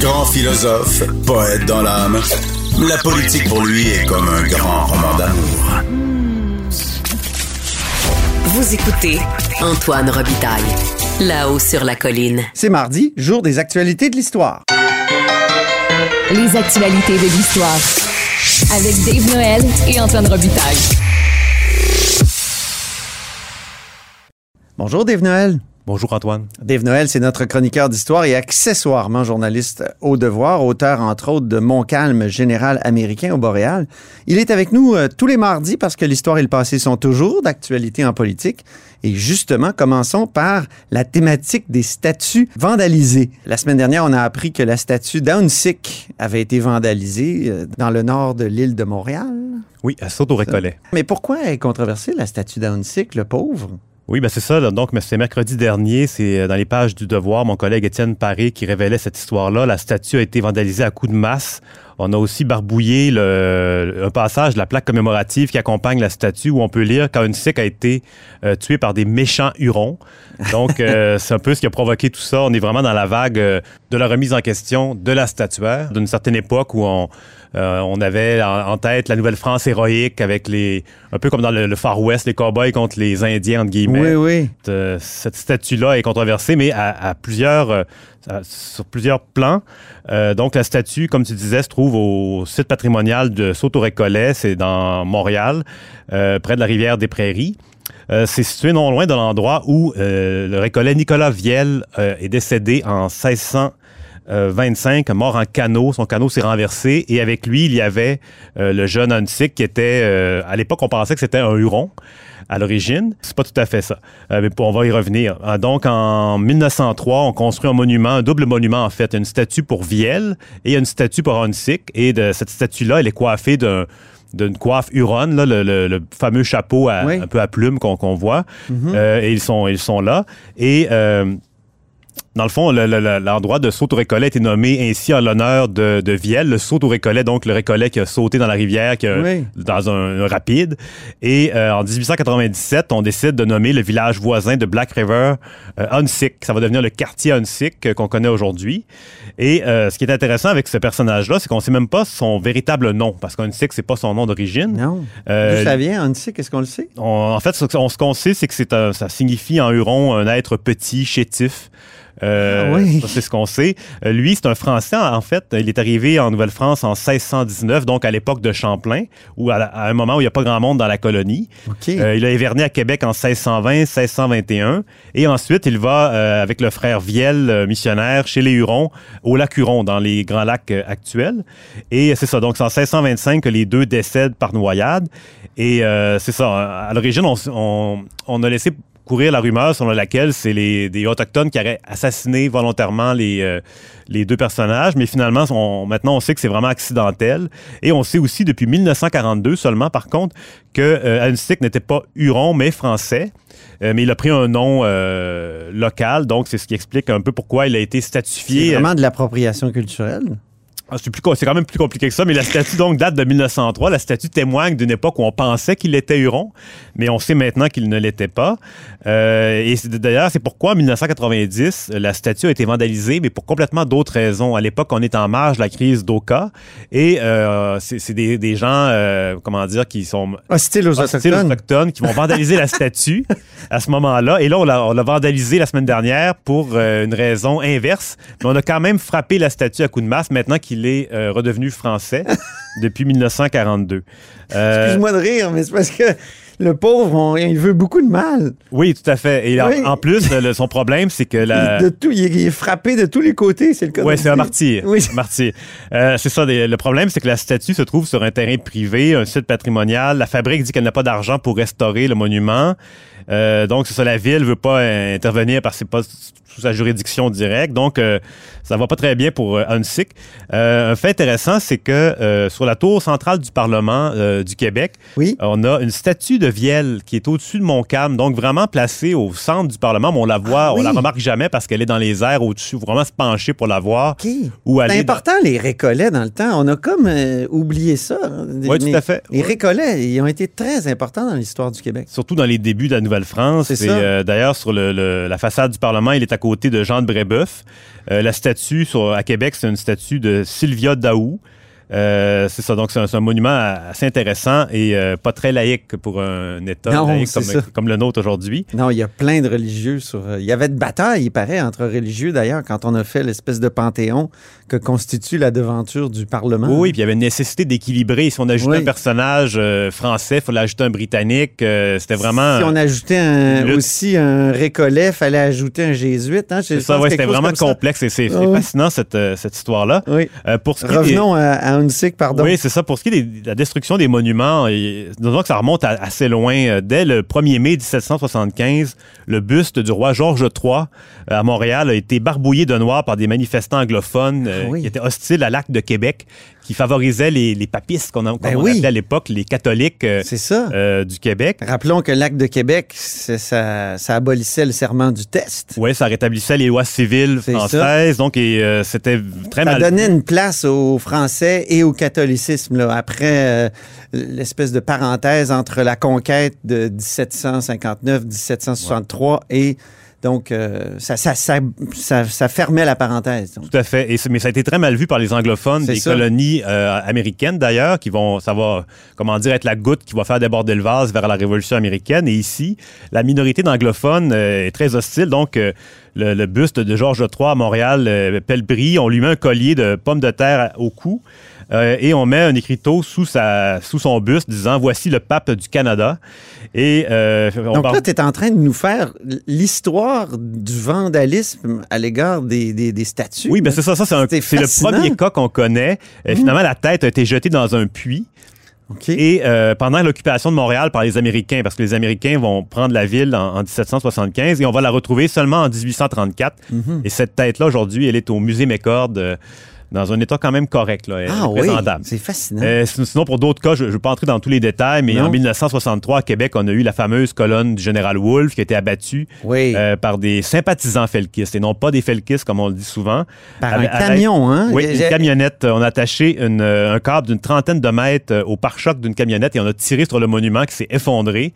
Grand philosophe, poète dans l'âme, la politique pour lui est comme un grand roman d'amour. Vous écoutez Antoine Robitaille, là-haut sur la colline. C'est mardi, jour des actualités de l'histoire. Les actualités de l'histoire. Avec Dave Noël et Antoine Robitaille. Bonjour Dave Noël. Bonjour Antoine. Dave Noël, c'est notre chroniqueur d'histoire et accessoirement journaliste au devoir, auteur entre autres de Montcalm, général américain au Boréal. Il est avec nous euh, tous les mardis parce que l'histoire et le passé sont toujours d'actualité en politique. Et justement, commençons par la thématique des statues vandalisées. La semaine dernière, on a appris que la statue d'Aunsick avait été vandalisée euh, dans le nord de l'île de Montréal. Oui, à saute au récollet. Mais pourquoi est controversée la statue d'Aunsick, le pauvre? Oui, ben c'est ça. là. Donc, c'est mercredi dernier, c'est euh, dans les pages du Devoir, mon collègue Étienne Paré qui révélait cette histoire-là. La statue a été vandalisée à coups de masse. On a aussi barbouillé le, un passage de la plaque commémorative qui accompagne la statue où on peut lire qu'Aunsick a été euh, tué par des méchants hurons. Donc, euh, c'est un peu ce qui a provoqué tout ça. On est vraiment dans la vague euh, de la remise en question de la statuaire d'une certaine époque où on, euh, on avait en, en tête la Nouvelle-France héroïque avec les, un peu comme dans le, le Far West, les cowboys contre les Indiens, entre guillemets. Oui, oui. Euh, cette statue-là est controversée, mais à, à plusieurs, euh, sur plusieurs plans. Euh, donc, la statue, comme tu disais, se trouve au site patrimonial de Sault-au-Récollet. C'est dans Montréal, euh, près de la rivière des Prairies. Euh, c'est situé non loin de l'endroit où le récollet Nicolas Viel est décédé en 1625, mort en canot. Son canot s'est renversé et avec lui, il y avait le jeune Hunsick qui était, à l'époque, on pensait que c'était un huron à l'origine. C'est pas tout à fait ça. Euh, mais on va y revenir. Euh, donc, en 1903, on construit un monument, un double monument en fait. Une statue pour Viel et une statue pour Hunsick. Et de cette statue-là, elle est coiffée d'un d'une coiffe huronne, là, le, le- le fameux chapeau à- Oui. un peu à plumes qu'on voit. Euh, et ils sont, ils sont là. Et euh, dans le fond, le- le- le- l'endroit de saut au récollet est nommé ainsi en l'honneur de, de Viel, le saut au récollet, donc le récollet qui a sauté dans la rivière, qui a- Oui. dans un, un rapide. Et euh, en 1897, on décide de nommer le village voisin de Black River euh, Hunsick. Ça va devenir le quartier Hunsick euh, qu'on connaît aujourd'hui. Et euh, ce qui est intéressant avec ce personnage-là, c'est qu'on sait même pas son véritable nom, parce qu'Hunsick, c'est pas son nom d'origine. Non. D'où ça vient, Aunsick, est-ce qu'on le sait? on- en fait, ce, on- ce qu'on sait, c'est que c'est ça signifie en huron un être petit, chétif. Euh, Ah oui. c'est ce qu'on sait. Euh, lui, c'est un Français, en fait. Il est arrivé en Nouvelle-France en 1619, donc à l'époque de Champlain, ou à, un moment où il n'y a pas grand monde dans la colonie. Euh, il a hiverné à Québec en 1620, 1621. Et ensuite, il va, euh, avec le frère Viel, missionnaire, chez les Hurons, au lac Huron, dans les grands lacs actuels. Et c'est ça. Donc, c'est en 1625 que les deux décèdent par noyade. Et c'est ça. À l'origine, on, s- on- on a laissé courir la rumeur selon laquelle c'est les, des Autochtones qui auraient assassiné volontairement les, euh, les deux personnages, mais finalement, on- maintenant, on sait que c'est vraiment accidentel. Et on sait aussi depuis 1942 seulement, par contre, que euh, n'était pas Huron, mais français. Euh, mais il a pris un nom euh, local, donc c'est ce qui explique un peu pourquoi il a été C'est statifié. vraiment de l'appropriation culturelle? Ah, c'est plus co- c'est quand même plus compliqué que ça, mais la statue donc date de 1903. La statue témoigne d'une époque où on pensait qu'il était Huron, mais on sait maintenant qu'il ne l'était pas. Euh, et d'ailleurs, c'est pourquoi en 1990, la statue a été vandalisée, mais pour complètement d'autres raisons. À l'époque, on est en marge de la crise d'Oka, et euh, c'est des, des gens, euh, comment dire, qui sont Hostile aux hostiles aux Autochtones. qui vont vandaliser la statue à ce moment-là. Et là, on l'a on l'a semaine dernière pour une raison inverse. Mais on a quand même frappé la statue à coups de masse maintenant qu'il est euh, redevenu français depuis 1942. Euh, Excuse-moi de rire, mais c'est parce que le pauvre, on- il veut beaucoup de mal. oui, tout à fait. Et en- Oui. en, plus, le- son problème, c'est que la... De tout, il est, il est frappé de tous les côtés, c'est le cas. Ouais, c'est un martyr. Oui. Un martyr. Euh, c'est ça. le problème, c'est que la statue se trouve sur un terrain privé, un site patrimonial. La fabrique dit qu'elle n'a pas d'argent pour restaurer le monument. Euh, donc, c'est ça. La ville veut pas euh, intervenir parce que c'est pas sous sa juridiction directe. Donc, euh, ça va pas très bien pour Hunsick. Euh, un fait intéressant, c'est que sur la tour centrale du Parlement du Québec, Oui. on a une statue de Vielle qui est au-dessus de Montcalm, donc vraiment placée au centre du Parlement. Mais on la voit, Ah oui. on la remarque jamais parce qu'elle est dans les airs au-dessus. Faut vraiment se pencher pour la voir. OK. Ou C'est dans- important, les récollets, dans le temps. On a comme oublié ça. Oui, tout à fait. Les récollets, ils ont été très importants dans l'histoire du Québec. Surtout dans les débuts de la Nouvelle-France. C'est Et ça. euh, d'ailleurs, sur le- le- la façade du Parlement, il est à côté de Jean de Brébeuf. Euh, la statue sur, à Québec, c'est une statue de Sylvia Daou. Euh, c'est ça, donc c'est un, monument assez intéressant et euh, pas très laïque pour un État Non, laïque c'est comme, le nôtre aujourd'hui. Non, il y a plein de religieux sur. euh, Il y avait de batailles, il paraît, entre religieux d'ailleurs, quand on a fait l'espèce de panthéon que constitue la devanture du Parlement. Oui, puis il y avait une nécessité d'équilibrer. Si on ajoutait Oui. un personnage euh, français, il fallait ajouter un britannique. C'était vraiment. Si on ajoutait un- aussi un récollet, fallait ajouter un jésuite. Hein, C'est ça, ouais, c'était vraiment complexe et c'est Ah oui. fascinant cette, cette histoire-là. Oui. Euh, pour ce qui est des- Revenons à, à Hunsick, pardon. Oui, c'est ça. Pour ce qui est de la destruction des monuments, et, disons que ça remonte à- assez loin. Euh, Dès le 1er mai 1775, le buste du roi Georges III euh, à Montréal a été barbouillé de noir par des manifestants anglophones euh, Ah oui. qui étaient hostiles à l'acte de Québec, qui favorisaient les, les papistes, qu'on Ben oui. appelait à l'époque, les catholiques euh, ça. euh, du Québec. Rappelons que l'acte de Québec, ça, ça abolissait le serment du test. Oui, ça rétablissait les lois civiles ça. françaises. Donc, et, euh, c'était très Ça mal. donnait une place aux Français et au catholicisme là, après euh, l'espèce de parenthèse entre la conquête de 1759-1763 et donc euh, ça, ça, ça, ça- fermait la parenthèse. donc. Tout à fait. Et mais ça a été très mal vu par les anglophones, des ça. colonies euh, américaines d'ailleurs, qui vont, ça va, comment dire, être la goutte qui va faire déborder le vase vers la Révolution américaine. Et ici, la minorité d'anglophones euh, est très hostile. Donc, le, le buste de Georges III à Montréal, Pelbry, on lui met un collier de pommes de terre au cou. Euh, et on met un écriteau sous, sa, sous son buste disant Voici le pape du Canada. Et euh, on Donc parle- là, tu es en train de nous faire l'histoire du vandalisme à l'égard des, des, des statues. Oui, ben c'est ça, ça c'est un- C'était c'est le premier cas qu'on connaît. Euh, Finalement, la tête a été jetée dans un puits. Et euh, pendant l'occupation de Montréal par les Américains, parce que les Américains vont prendre la ville en, en 1775 et on va la retrouver seulement en 1834. Mhm. Et cette tête-là, aujourd'hui, elle est au musée McCord euh, dans un état quand même correct. Là, ah oui, c'est fascinant. Euh, sin- sinon, pour d'autres cas, je ne vais pas entrer dans tous les détails, mais Non. en 1963, à Québec, on a eu la fameuse colonne du général Wolfe qui a été abattue oui, euh, par des sympathisants felkistes et non pas des felkistes, comme on le dit souvent. par à- un à- camion, hein? Oui, une camionnette. On a attaché une, euh, un câble d'une trentaine de mètres euh, au pare-choc d'une camionnette et on a tiré sur le monument qui s'est effondré.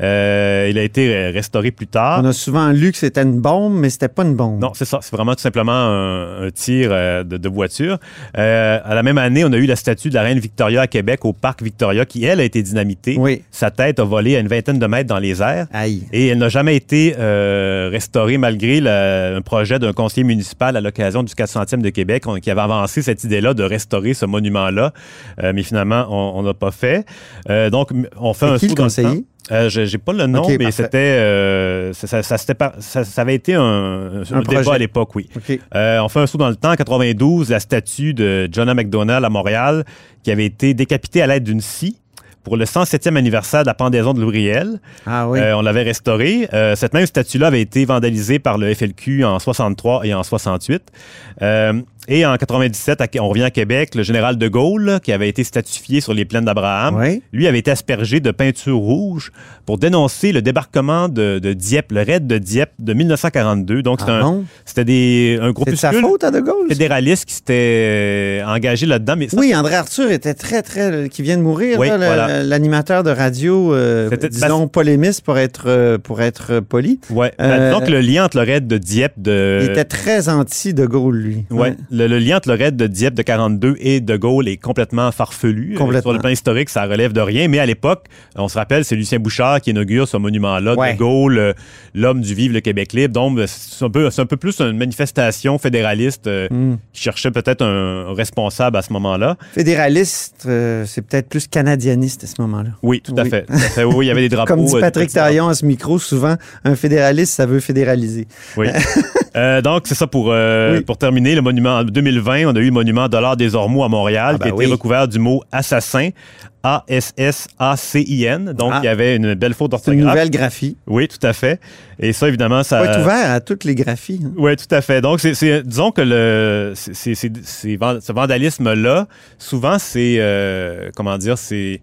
Euh, il a été restauré plus tard. On a souvent lu que c'était une bombe, mais c'était pas une bombe. Non, c'est ça. C'est vraiment tout simplement un, un tir euh, de, de voiture. Euh, à la même année, on a eu la statue de la reine Victoria à Québec au parc Victoria qui, elle, a été dynamitée. Oui. Sa tête a volé à une vingtaine de mètres dans les airs. Aïe. Et elle n'a jamais été euh, restaurée malgré le- un projet d'un conseiller municipal à l'occasion du 400e de Québec on- qui avait avancé cette idée-là de restaurer ce monument-là. Euh, mais finalement, on n'a pas fait. Euh, donc, on fait un qui saut le dans conseiller? temps. Euh, je- J'ai pas le nom, mais c'était euh, ça, ça- ça ça- avait été un, un débat à l'époque, oui. OK. Euh, on fait un saut dans le temps. En 92, la statue de John McDonald à Montréal, qui avait été décapitée à l'aide d'une scie pour le 107e anniversaire de la pendaison de Louriel. Ah oui. Euh, on l'avait restaurée. Euh, cette même statue-là avait été vandalisée par le FLQ en 63 et en 68. Euh, et en 97, à- on revient à Québec, le général de Gaulle, qui avait été statifié sur les plaines d'Abraham, Oui. lui avait été aspergé de peinture rouge pour dénoncer le débarquement de, de Dieppe, le raid de Dieppe de 1942. Donc, c'était Ah c'était des un de sa groupuscule faute à De Gaulle? fédéraliste qui s'était engagé là-dedans. Mais ça, Oui, André Arthur était très, très. qui vient de mourir, Oui, là, voilà. L'animateur de radio, euh, disons, polémiste pour être, euh, pour être euh, poli. ouais. Euh, donc, le lien entre le raid de Dieppe de... Il était très anti-De Gaulle, lui. Ouais, le, le lien entre raid de Dieppe de 42 et de Gaulle est complètement farfelu. Euh, Complètement. Sur le plan historique, ça relève de rien, mais à l'époque, on se rappelle, c'est Lucien Bouchard qui inaugure ce monument-là, Ouais. de Gaulle, l'homme du vivre, le Québec libre. Donc, euh, c'est un peu, c'est un peu plus une manifestation fédéraliste euh, Hmm. qui cherchait peut-être un, responsable à ce moment-là. Fédéraliste, c'est peut-être plus canadianiste à ce moment-là. Oui, tout à Oui. fait. Tout à fait. Oui, il y avait des drapeaux. Comme dit euh, Patrick. Taillon à ce micro, souvent, un fédéraliste, ça veut fédéraliser. Oui. Euh, donc, c'est ça pour, euh, Oui. pour terminer. Le monument, en 2020, on a eu le monument Dollar des Ormeaux à Montréal, Ah, qui a ben été oui. recouvert du mot assassin, A-S-S-A-C-I-N. Donc, Ah. il y avait une belle faute C'est une d'orthographe. nouvelle graphie. Oui, tout à fait. Et ça, évidemment, ça. Être ouvert à toutes les graphies. hein. Oui, tout à fait. Donc, c'est, disons que le, ce vandalisme-là, souvent, c'est, euh, comment dire, c'est,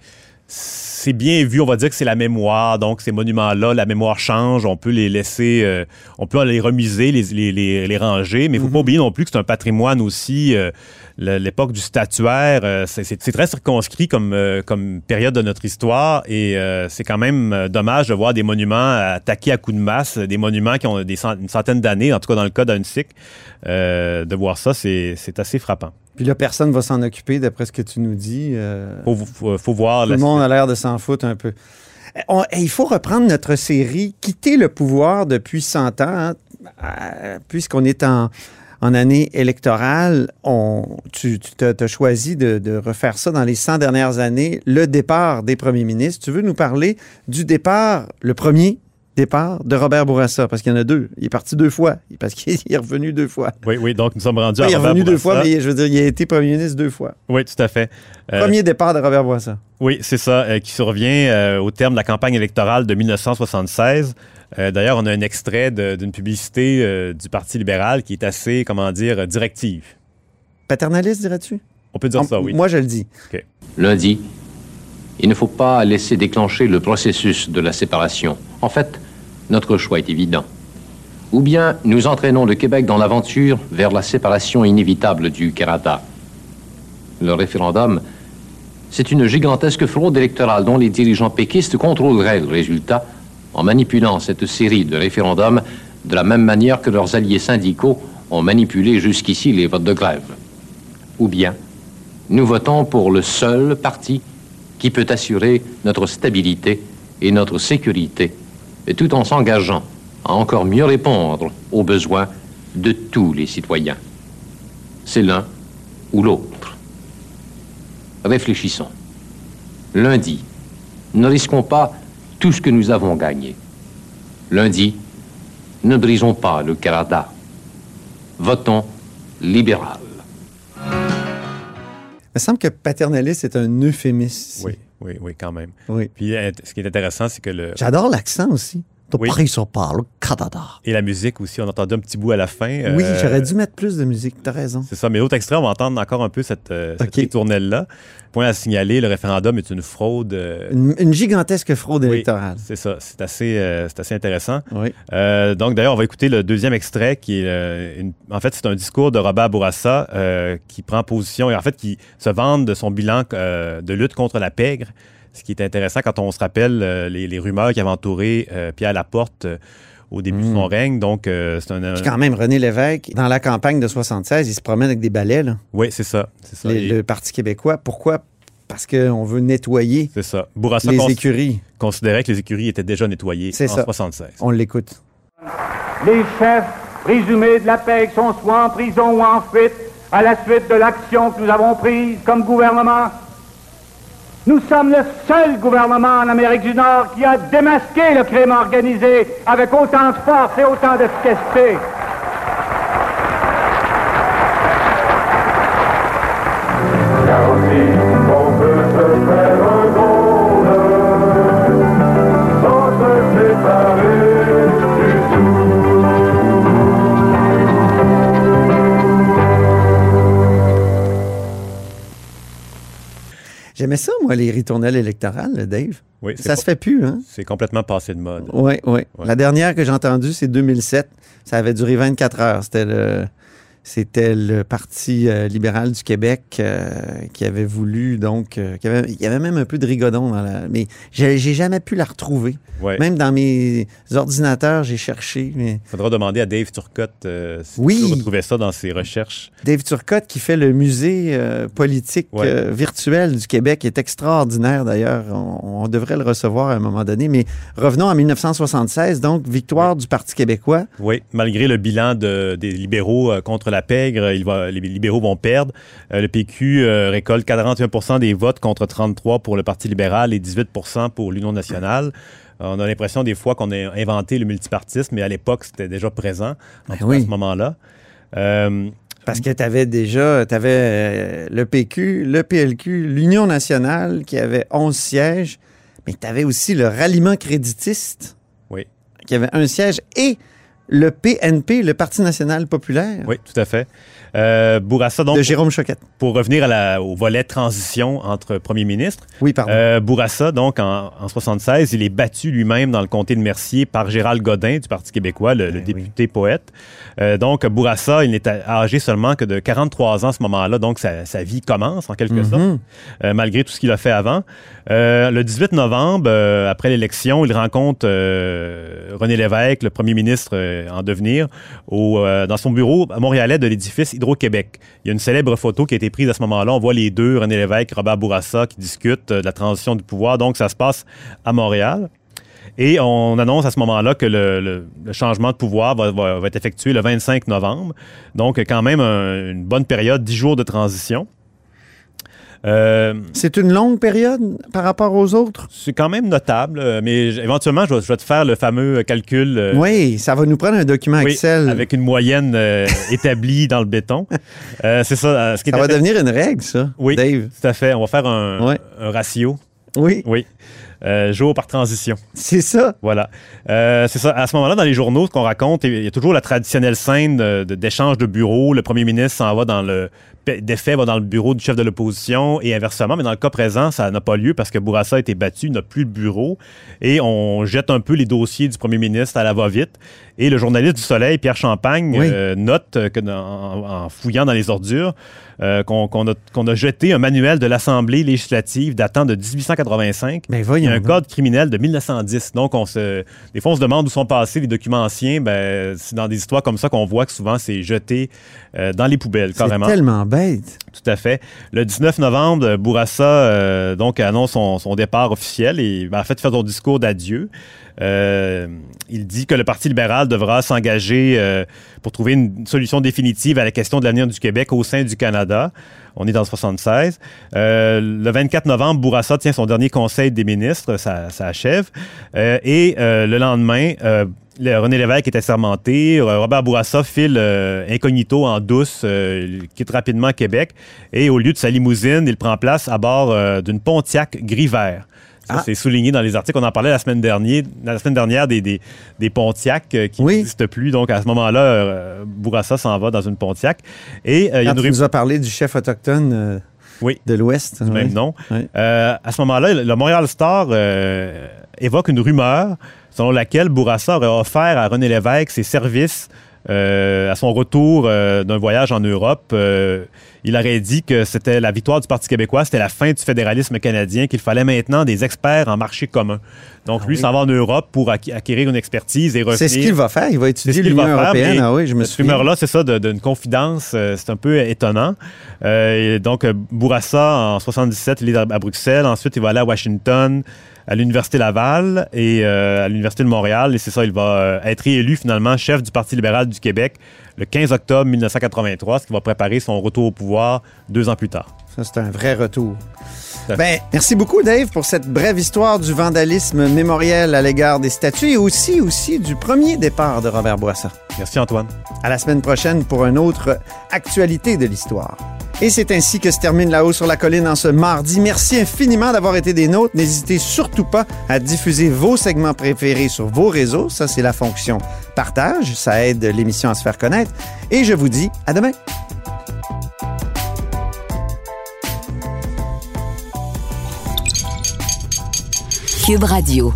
c'est bien vu, on va dire que c'est la mémoire. Donc, ces monuments-là, la mémoire change. On peut les laisser, euh, on peut les remiser, les, les, les, les ranger. Mais il ne faut pas oublier non plus que c'est un patrimoine aussi. euh, L'époque du statuaire, euh, c'est- très circonscrit comme, comme période de notre histoire. Et c'est quand même dommage de voir des monuments attaqués à coups de masse, des monuments qui ont des cent- une centaine d'années, en tout cas dans le cas d'Unsick. Euh, de voir ça, c'est assez frappant. Puis là, personne va s'en occuper, d'après ce que tu nous dis. euh, Faut, faut, faut voir Tout le monde a l'air de s'en foutre un peu. Eh, on- eh, il faut reprendre notre série Quitter le pouvoir depuis 100 ans. hein. Euh, Puisqu'on est en, en année électorale, on, tu as choisi de, de refaire ça dans les 100 dernières années, le départ des premiers ministres. Tu veux nous parler du départ, le premier départ de Robert Bourassa, parce qu'il y en a deux. Il est parti deux fois, parce qu'il est revenu deux fois. Oui, oui, donc nous sommes rendus il est à Robert revenu deux fois, mais je veux dire, il a été premier ministre deux fois. Oui, tout à fait. Euh, Premier départ de Robert Bourassa. Oui, c'est ça, euh, qui survient euh, au terme de la campagne électorale de 1976. Euh, D'ailleurs, on a un extrait d'une publicité euh, du Parti libéral qui est assez, comment dire, directive. Paternaliste, dirais-tu? On peut dire ça, oui. Moi, je le dis. Lundi, il ne faut pas laisser déclencher le processus de la séparation. En fait, notre choix est évident. Ou bien nous entraînons le Québec dans l'aventure vers la séparation inévitable du Canada. Le référendum, c'est une gigantesque fraude électorale dont les dirigeants péquistes contrôleraient le résultat en manipulant cette série de référendums de la même manière que leurs alliés syndicaux ont manipulé jusqu'ici les votes de grève. Ou bien nous votons pour le seul parti qui peut assurer notre stabilité et notre sécurité, et tout en s'engageant à encore mieux répondre aux besoins de tous les citoyens. C'est l'un ou l'autre. Réfléchissons. Lundi, ne risquons pas tout ce que nous avons gagné. Lundi, ne brisons pas le Canada. Votons libéral. Il me semble que paternaliste est un euphémisme. Oui, oui, oui, quand même. Oui. Puis euh, ce qui est intéressant, c'est que le. J'adore l'accent aussi. De Oui. Paris, Et la musique aussi, on entendait un petit bout à la fin. Oui, euh, j'aurais dû mettre plus de musique. T'as raison. C'est ça, mais l'autre extrait, on va entendre encore un peu cette, euh, cette ritournelle-là. Point à signaler, le référendum est une fraude. euh, Une, une gigantesque fraude oui, électorale. c'est ça, c'est assez, c'est assez intéressant. Oui. Donc, d'ailleurs, on va écouter le deuxième extrait qui est, une- en fait, c'est un discours de Robert Bourassa qui prend position et en fait qui se vante de son bilan de lutte contre la pègre. Ce qui est intéressant quand on se rappelle euh, les, les rumeurs qui avaient entouré euh, Pierre Laporte euh, au début de son règne. Donc, euh, c'est un. Puis quand même, René Lévesque, dans la campagne de 76, il se promène avec des balais, là. Oui, c'est ça. C'est ça. Les- Et- le Parti québécois. Pourquoi? Parce qu'on veut nettoyer C'est ça. Bourassa les cons- écuries. considérait que les écuries étaient déjà nettoyées C'est en ça. 76. On l'écoute. Les chefs présumés de la PEG sont soit en prison ou en fuite à la suite de l'action que nous avons prise comme gouvernement. Nous sommes le seul gouvernement en Amérique du Nord qui a démasqué le crime organisé avec autant de force et autant d'efficacité. J'aimais ça, moi, les ritournelles électorales, Dave. Oui, Ça se fait plus, hein? C'est complètement passé de mode. Oui, oui. Ouais. La dernière que j'ai entendue, c'est 2007. Ça avait duré 24 heures. C'était le, c'était le Parti euh, libéral du Québec euh, qui avait voulu, donc, euh, qui avait- il y avait même un peu de rigodon dans la. Mais j'ai, j'ai jamais pu la retrouver. Ouais. Même dans mes ordinateurs, j'ai cherché. Mais faudra demander à Dave Turcotte si Oui. peut retrouver ça dans ses recherches. Dave Turcotte, qui fait le musée politique Ouais. virtuel du Québec, est extraordinaire d'ailleurs. On, on devrait le recevoir à un moment donné. Mais revenons en 1976, donc victoire du Parti québécois. Oui, malgré le bilan de- des libéraux euh, contre la pègre, il va- les libéraux vont perdre. Euh, le PQ euh, récolte 41% des votes contre 33 pour le Parti libéral et 18% pour l'Union nationale. Euh, on a l'impression des fois qu'on a inventé le multipartisme, mais à l'époque, c'était déjà présent en Ben tout cas, oui. à ce moment-là. Euh, Parce que tu avais déjà le PQ, le PLQ, l'Union nationale qui avait 11 sièges, mais tu avais aussi le ralliement créditiste oui. qui avait un siège et le PNP, le Parti national populaire. Oui, tout à fait. Euh, Bourassa, donc, de Jérôme Choquette. Pour revenir à la, au volet transition entre premier ministre. Oui, pardon. Euh, Bourassa, donc, en, en 76, il est battu lui-même dans le comté de Mercier par Gérald Godin du Parti québécois, le, le député poète. Euh, donc, Bourassa, il n'est âgé seulement que de 43 ans à ce moment-là, donc sa, sa vie commence en quelque sorte, euh, malgré tout ce qu'il a fait avant. Le 18 novembre, après l'élection, il rencontre René Lévesque, le premier ministre en devenir, au, dans son bureau à Montréalais de l'édifice Il y a une célèbre photo qui a été prise à ce moment-là. On voit les deux, René Lévesque, Robert Bourassa, qui discutent euh, de la transition du pouvoir. Donc, ça se passe à Montréal. Et on annonce à ce moment-là que le, changement de pouvoir va, être effectué le 25 novembre. Donc, quand même, un- une bonne période, 10 jours de transition. Euh, C'est une longue période par rapport aux autres? c'est quand même notable, euh, mais éventuellement, je vais, je vais te faire le fameux calcul. euh, Oui, ça va nous prendre un document oui, Excel. avec une moyenne euh, établie dans le béton. C'est ça. ce qui Ça va devenir une règle, ça, Oui, Dave. tout à fait. On va faire un, ratio. Oui, Oui. Euh, jour par transition. c'est ça. Voilà. Euh, c'est ça. À ce moment-là, dans les journaux, ce qu'on raconte, il y a toujours la traditionnelle scène d'échange de, bureaux. Le premier ministre s'en va dans le. D'effet va dans le bureau du chef de l'opposition et inversement. Mais dans le cas présent, ça n'a pas lieu parce que Bourassa a été battu, n'a plus de bureau et on jette un peu les dossiers du premier ministre à la va-vite. Et le journaliste du Soleil, Pierre Champagne, Oui. euh, note que dans- en, en fouillant dans les ordures, euh, qu'on a, jeté un manuel de l'Assemblée législative datant de 1885 Ben il y voyons. a un code criminel de 1910. Donc, on se, des fois, on se demande où sont passés les documents anciens. Ben, c'est dans des histoires comme ça qu'on voit que souvent, c'est jeté euh, dans les poubelles, C'est carrément. tellement bête. Tout à fait. Le 19 novembre, euh, Bourassa euh, donc, annonce son, son départ officiel et ben, en fait, fait son discours d'adieu. Euh, il dit que le Parti libéral devra s'engager euh, pour trouver une solution définitive à la question de l'avenir du Québec au sein du Canada. On est dans le 76. Euh, le 24 novembre, Bourassa tient son dernier conseil des ministres, ça, ça achève. Et le lendemain, le- René Lévesque est assermenté. Robert Bourassa file incognito en douce, quitte rapidement Québec. Et au lieu de sa limousine, il prend place à bord d'une Pontiac gris-vert. Ah. c'est souligné dans les articles. On en parlait la semaine dernière, la semaine dernière des, des, des Pontiac euh, qui Oui. n'existent plus. Donc, à ce moment-là, euh, Bourassa s'en va dans une Pontiac. Et euh, il y a Quand une tu rue- nous as parlé du chef autochtone Oui. de l'Ouest. du ouais. même nom. À ce moment-là, le Montréal Star évoque une rumeur selon laquelle Bourassa aurait offert à René Lévesque ses services à son retour d'un voyage en Europe. Il aurait dit que c'était la victoire du Parti québécois, c'était la fin du fédéralisme canadien, qu'il fallait maintenant des experts en marché commun. Donc, lui s'en va en Europe pour acquérir une expertise et revenir. C'est ce qu'il va faire. Il va étudier l'Union européenne. Ah oui, je me cette rumeur-là, c'est ça, d'une confidence, euh, c'est un peu étonnant. Euh, et donc, euh, Bourassa, en 77, il est à Bruxelles. Ensuite, il va aller à Washington, à l'Université Laval et euh, à l'Université de Montréal. Et c'est ça, il va euh, être élu finalement chef du Parti libéral du Québec le 15 octobre 1983, ce qui va préparer son retour au pouvoir deux ans plus tard. Ça, c'est un vrai retour. Ben, merci beaucoup, Dave, pour cette brève histoire du vandalisme mémoriel à l'égard des statues et aussi, aussi du premier départ de Robert Bourassa. Merci Antoine. À la semaine prochaine pour une autre actualité de l'histoire. Et c'est ainsi que se termine La Haut sur la Colline en ce mardi. Merci infiniment d'avoir été des nôtres. N'hésitez surtout pas à diffuser vos segments préférés sur vos réseaux. Ça, c'est la fonction partage. Ça aide l'émission à se faire connaître. Et je vous dis à demain. Cube Radio.